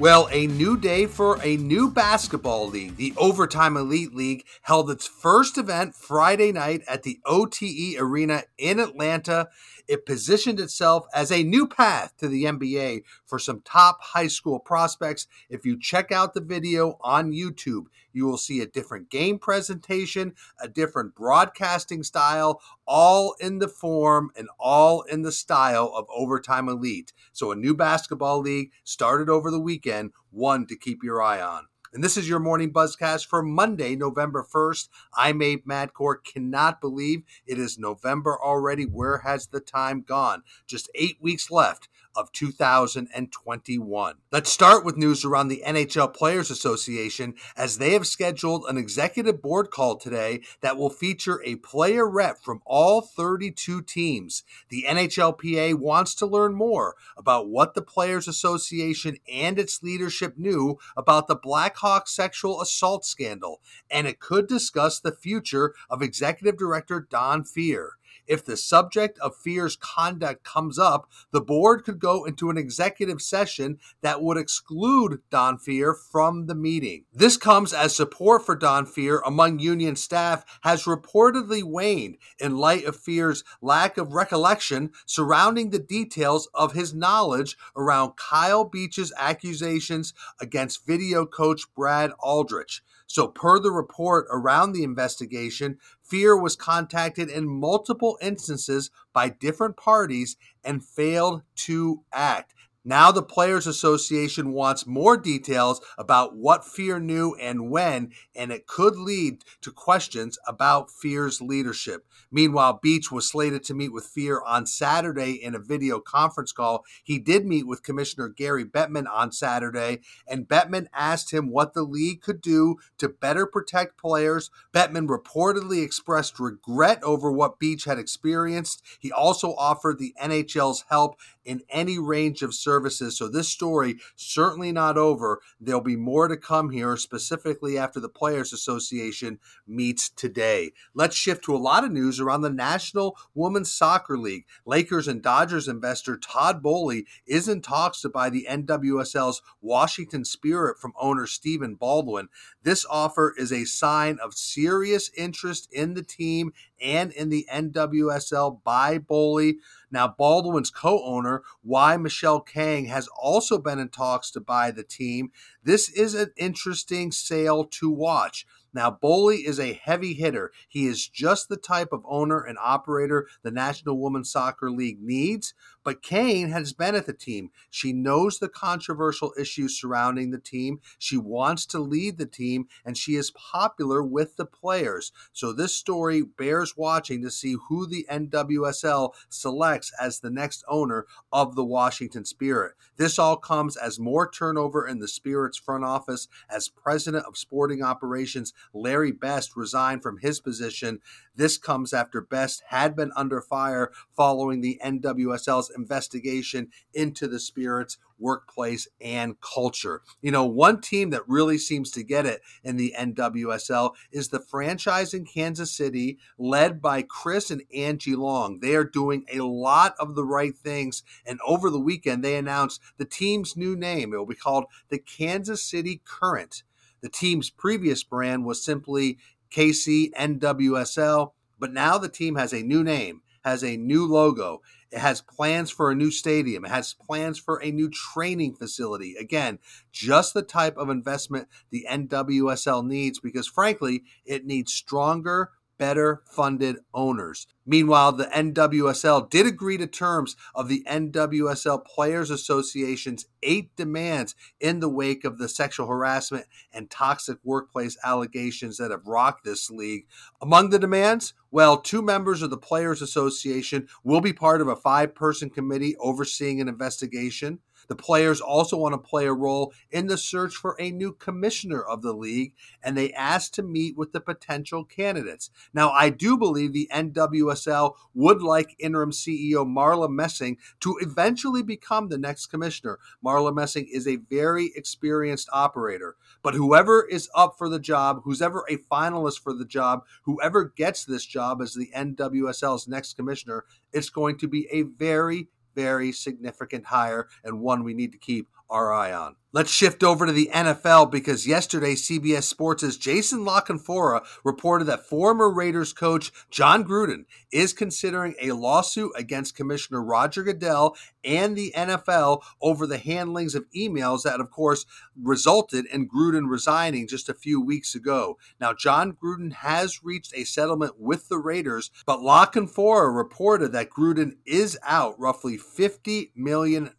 Well, a new day for a new basketball league. The Overtime Elite League held its first event Friday night at the OTE Arena in Atlanta. It positioned itself as a new path to the NBA for some top high school prospects. If you check out the video on YouTube, you will see a different game presentation, a different broadcasting style, all in the form and all in the style of Overtime Elite. So, a new basketball league started over the weekend, one to keep your eye on. And this is your morning buzzcast for Monday, November 1st. I'm Abe Madkour. Cannot believe it is November already. Where has the time gone? Just eight weeks left of 2021. Let's start with news around the NHL Players Association as they have scheduled an executive board call today that will feature a player rep from all 32 teams. The NHLPA wants to learn more about what the Players Association and its leadership knew about the Blackhawks sexual assault scandal, and it could discuss the future of Executive Director Don Fehr. If the subject of Fehr's conduct comes up, the board could go into an executive session that would exclude Don Fehr from the meeting. This comes as support for Don Fehr among union staff has reportedly waned in light of Fehr's lack of recollection surrounding the details of his knowledge around Kyle Beach's accusations against video coach Brad Aldrich. So, per the report around the investigation, Fehr was contacted in multiple instances by different parties and failed to act. Now, the Players Association wants more details about what Fehr knew and when, and it could lead to questions about Fehr's leadership. Meanwhile, Beach was slated to meet with Fehr on Saturday in a video conference call. He did meet with Commissioner Gary Bettman on Saturday, and Bettman asked him what the league could do to better protect players. Bettman reportedly expressed regret over what Beach had experienced. He also offered the NHL's help in any range of services. So this story certainly not over. There'll be more to come here, specifically after the Players Association meets today. Let's shift to a lot of news around the National Women's Soccer League. Lakers and Dodgers investor Todd Boehly is in talks to buy the NWSL's Washington Spirit from owner Stephen Baldwin. This offer is a sign of serious interest in the team and in the NWSL by Boehly. Now, Baldwin's co owner, Y. Michelle Kang, has also been in talks to buy the team. This is an interesting sale to watch. Now, Boehly is a heavy hitter. He is just the type of owner and operator the National Women's Soccer League needs. But Kang has been at the team. She knows the controversial issues surrounding the team. She wants to lead the team, and she is popular with the players. So this story bears watching to see who the NWSL selects as the next owner of the Washington Spirit. This all comes as more turnover in the Spirit's front office as president of sporting operations Larry Best resigned from his position. This comes after Best had been under fire following the NWSL's investigation into the Spirit's workplace and culture. You know, one team that really seems to get it in the NWSL is the franchise in Kansas City, led by Chris and Angie Long. They are doing a lot of the right things. And over the weekend, they announced the team's new name. It will be called the Kansas City Current. The team's previous brand was simply KC NWSL, but now the team has a new name, has a new logo. It has plans for a new stadium. It has plans for a new training facility. Again, just the type of investment the NWSL needs because, frankly, it needs stronger, better funded owners. Meanwhile, the NWSL did agree to terms of the NWSL Players Association's eight demands in the wake of the sexual harassment and toxic workplace allegations that have rocked this league. Among the demands, well, two members of the Players Association will be part of a five person committee overseeing an investigation. The players also want to play a role in the search for a new commissioner of the league, and they asked to meet with the potential candidates. Now, I do believe the NWSL would like interim CEO Marla Messing to eventually become the next commissioner. Marla Messing is a very experienced operator, but whoever is up for the job, who's ever a finalist for the job, whoever gets this job as the NWSL's next commissioner, it's going to be a very very significant hire and one we need to keep our eye on. Let's shift over to the NFL because yesterday CBS Sports' Jason La Canfora reported that former Raiders coach Jon Gruden is considering a lawsuit against Commissioner Roger Goodell and the NFL over the handlings of emails that, of course, resulted in Gruden resigning just a few weeks ago. Now, Jon Gruden has reached a settlement with the Raiders, but La Canfora reported that Gruden is out roughly $50 million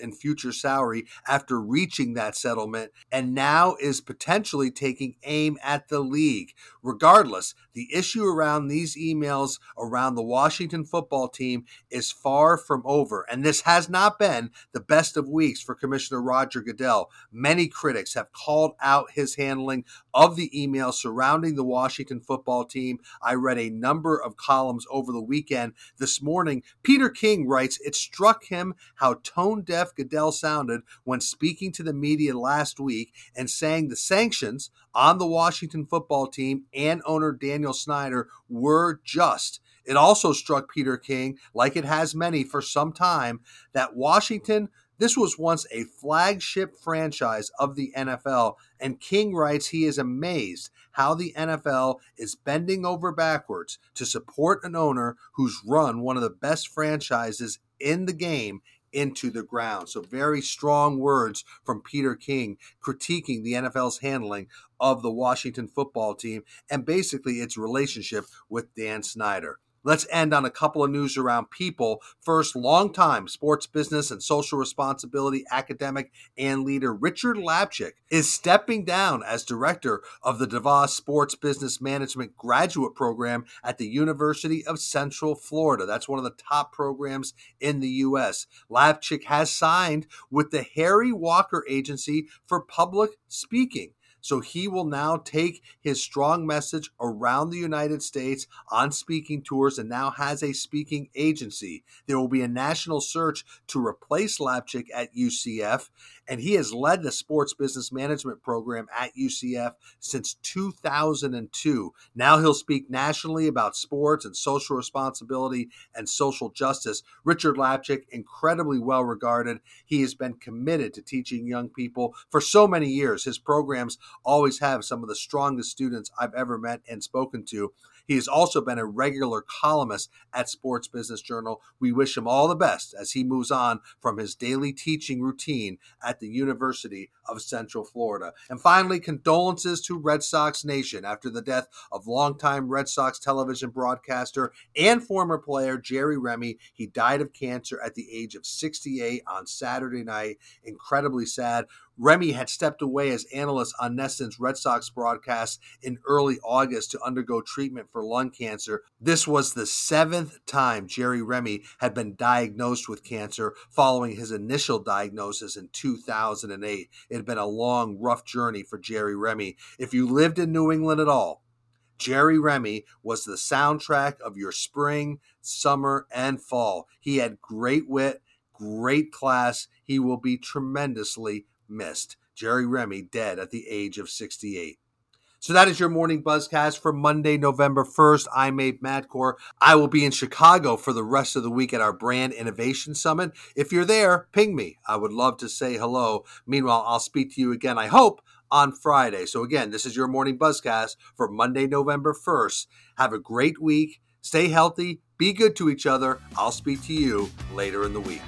in future salary after reaching that settlement and now is potentially taking aim at the league. Regardless, the issue around these emails around the Washington football team is far from over, and this has not been the best of weeks for Commissioner Roger Goodell. Many critics have called out his handling of the emails surrounding the Washington football team. I read a number of columns over the weekend. This morning, Peter King writes, It struck him how tone deaf Goodell sounded when speaking to the media last week and saying the sanctions on the Washington football team and owner Daniel Snyder were just. It also struck Peter King, like it has many for some time, that Washington this was once a flagship franchise of the NFL, and King writes he is amazed how the NFL is bending over backwards to support an owner who's run one of the best franchises in the game into the ground. So, very strong words from Peter King critiquing the NFL's handling of the Washington football team and basically its relationship with Dan Snyder. Let's end on a couple of news around people. First, longtime sports business and social responsibility academic and leader Richard Lapchick is stepping down as director of the DeVos Sports Business Management graduate program at the University of Central Florida. That's one of the top programs in the U.S. Lapchick has signed with the Harry Walker Agency for Public Speaking. So he will now take his strong message around the United States on speaking tours and now has a speaking agency. There will be a national search to replace Lapchick at UCF, and he has led the sports business management program at UCF since 2002. Now he'll speak nationally about sports and social responsibility and social justice. Richard Lapchick, incredibly well regarded. He has been committed to teaching young people for so many years. His programs always have some of the strongest students I've ever met and spoken to. He has also been a regular columnist at Sports Business Journal. We wish him all the best as he moves on from his daily teaching routine at the University of Central Florida. And finally, condolences to Red Sox Nation after the death of longtime Red Sox television broadcaster and former player Jerry Remy. He died of cancer at the age of 68 on Saturday night. Incredibly sad. Remy had stepped away as analyst on NESN's Red Sox broadcast in early August to undergo treatment for lung cancer. This was the seventh time Jerry Remy had been diagnosed with cancer following his initial diagnosis in 2008. It had been a long, rough journey for Jerry Remy. If you lived in New England at all, Jerry Remy was the soundtrack of your spring, summer, and fall. He had great wit, great class. He will be tremendously missed. Jerry Remy dead at the age of 68. So that is your morning buzzcast for Monday, November 1st. I'm Abe Madkour. I will be in Chicago for the rest of the week at our Brand Innovation Summit. If you're there, ping me. I would love to say hello. Meanwhile, I'll speak to you again, I hope, on Friday. So again, this is your morning buzzcast for Monday, November 1st. Have a great week. Stay healthy. Be good to each other. I'll speak to you later in the week.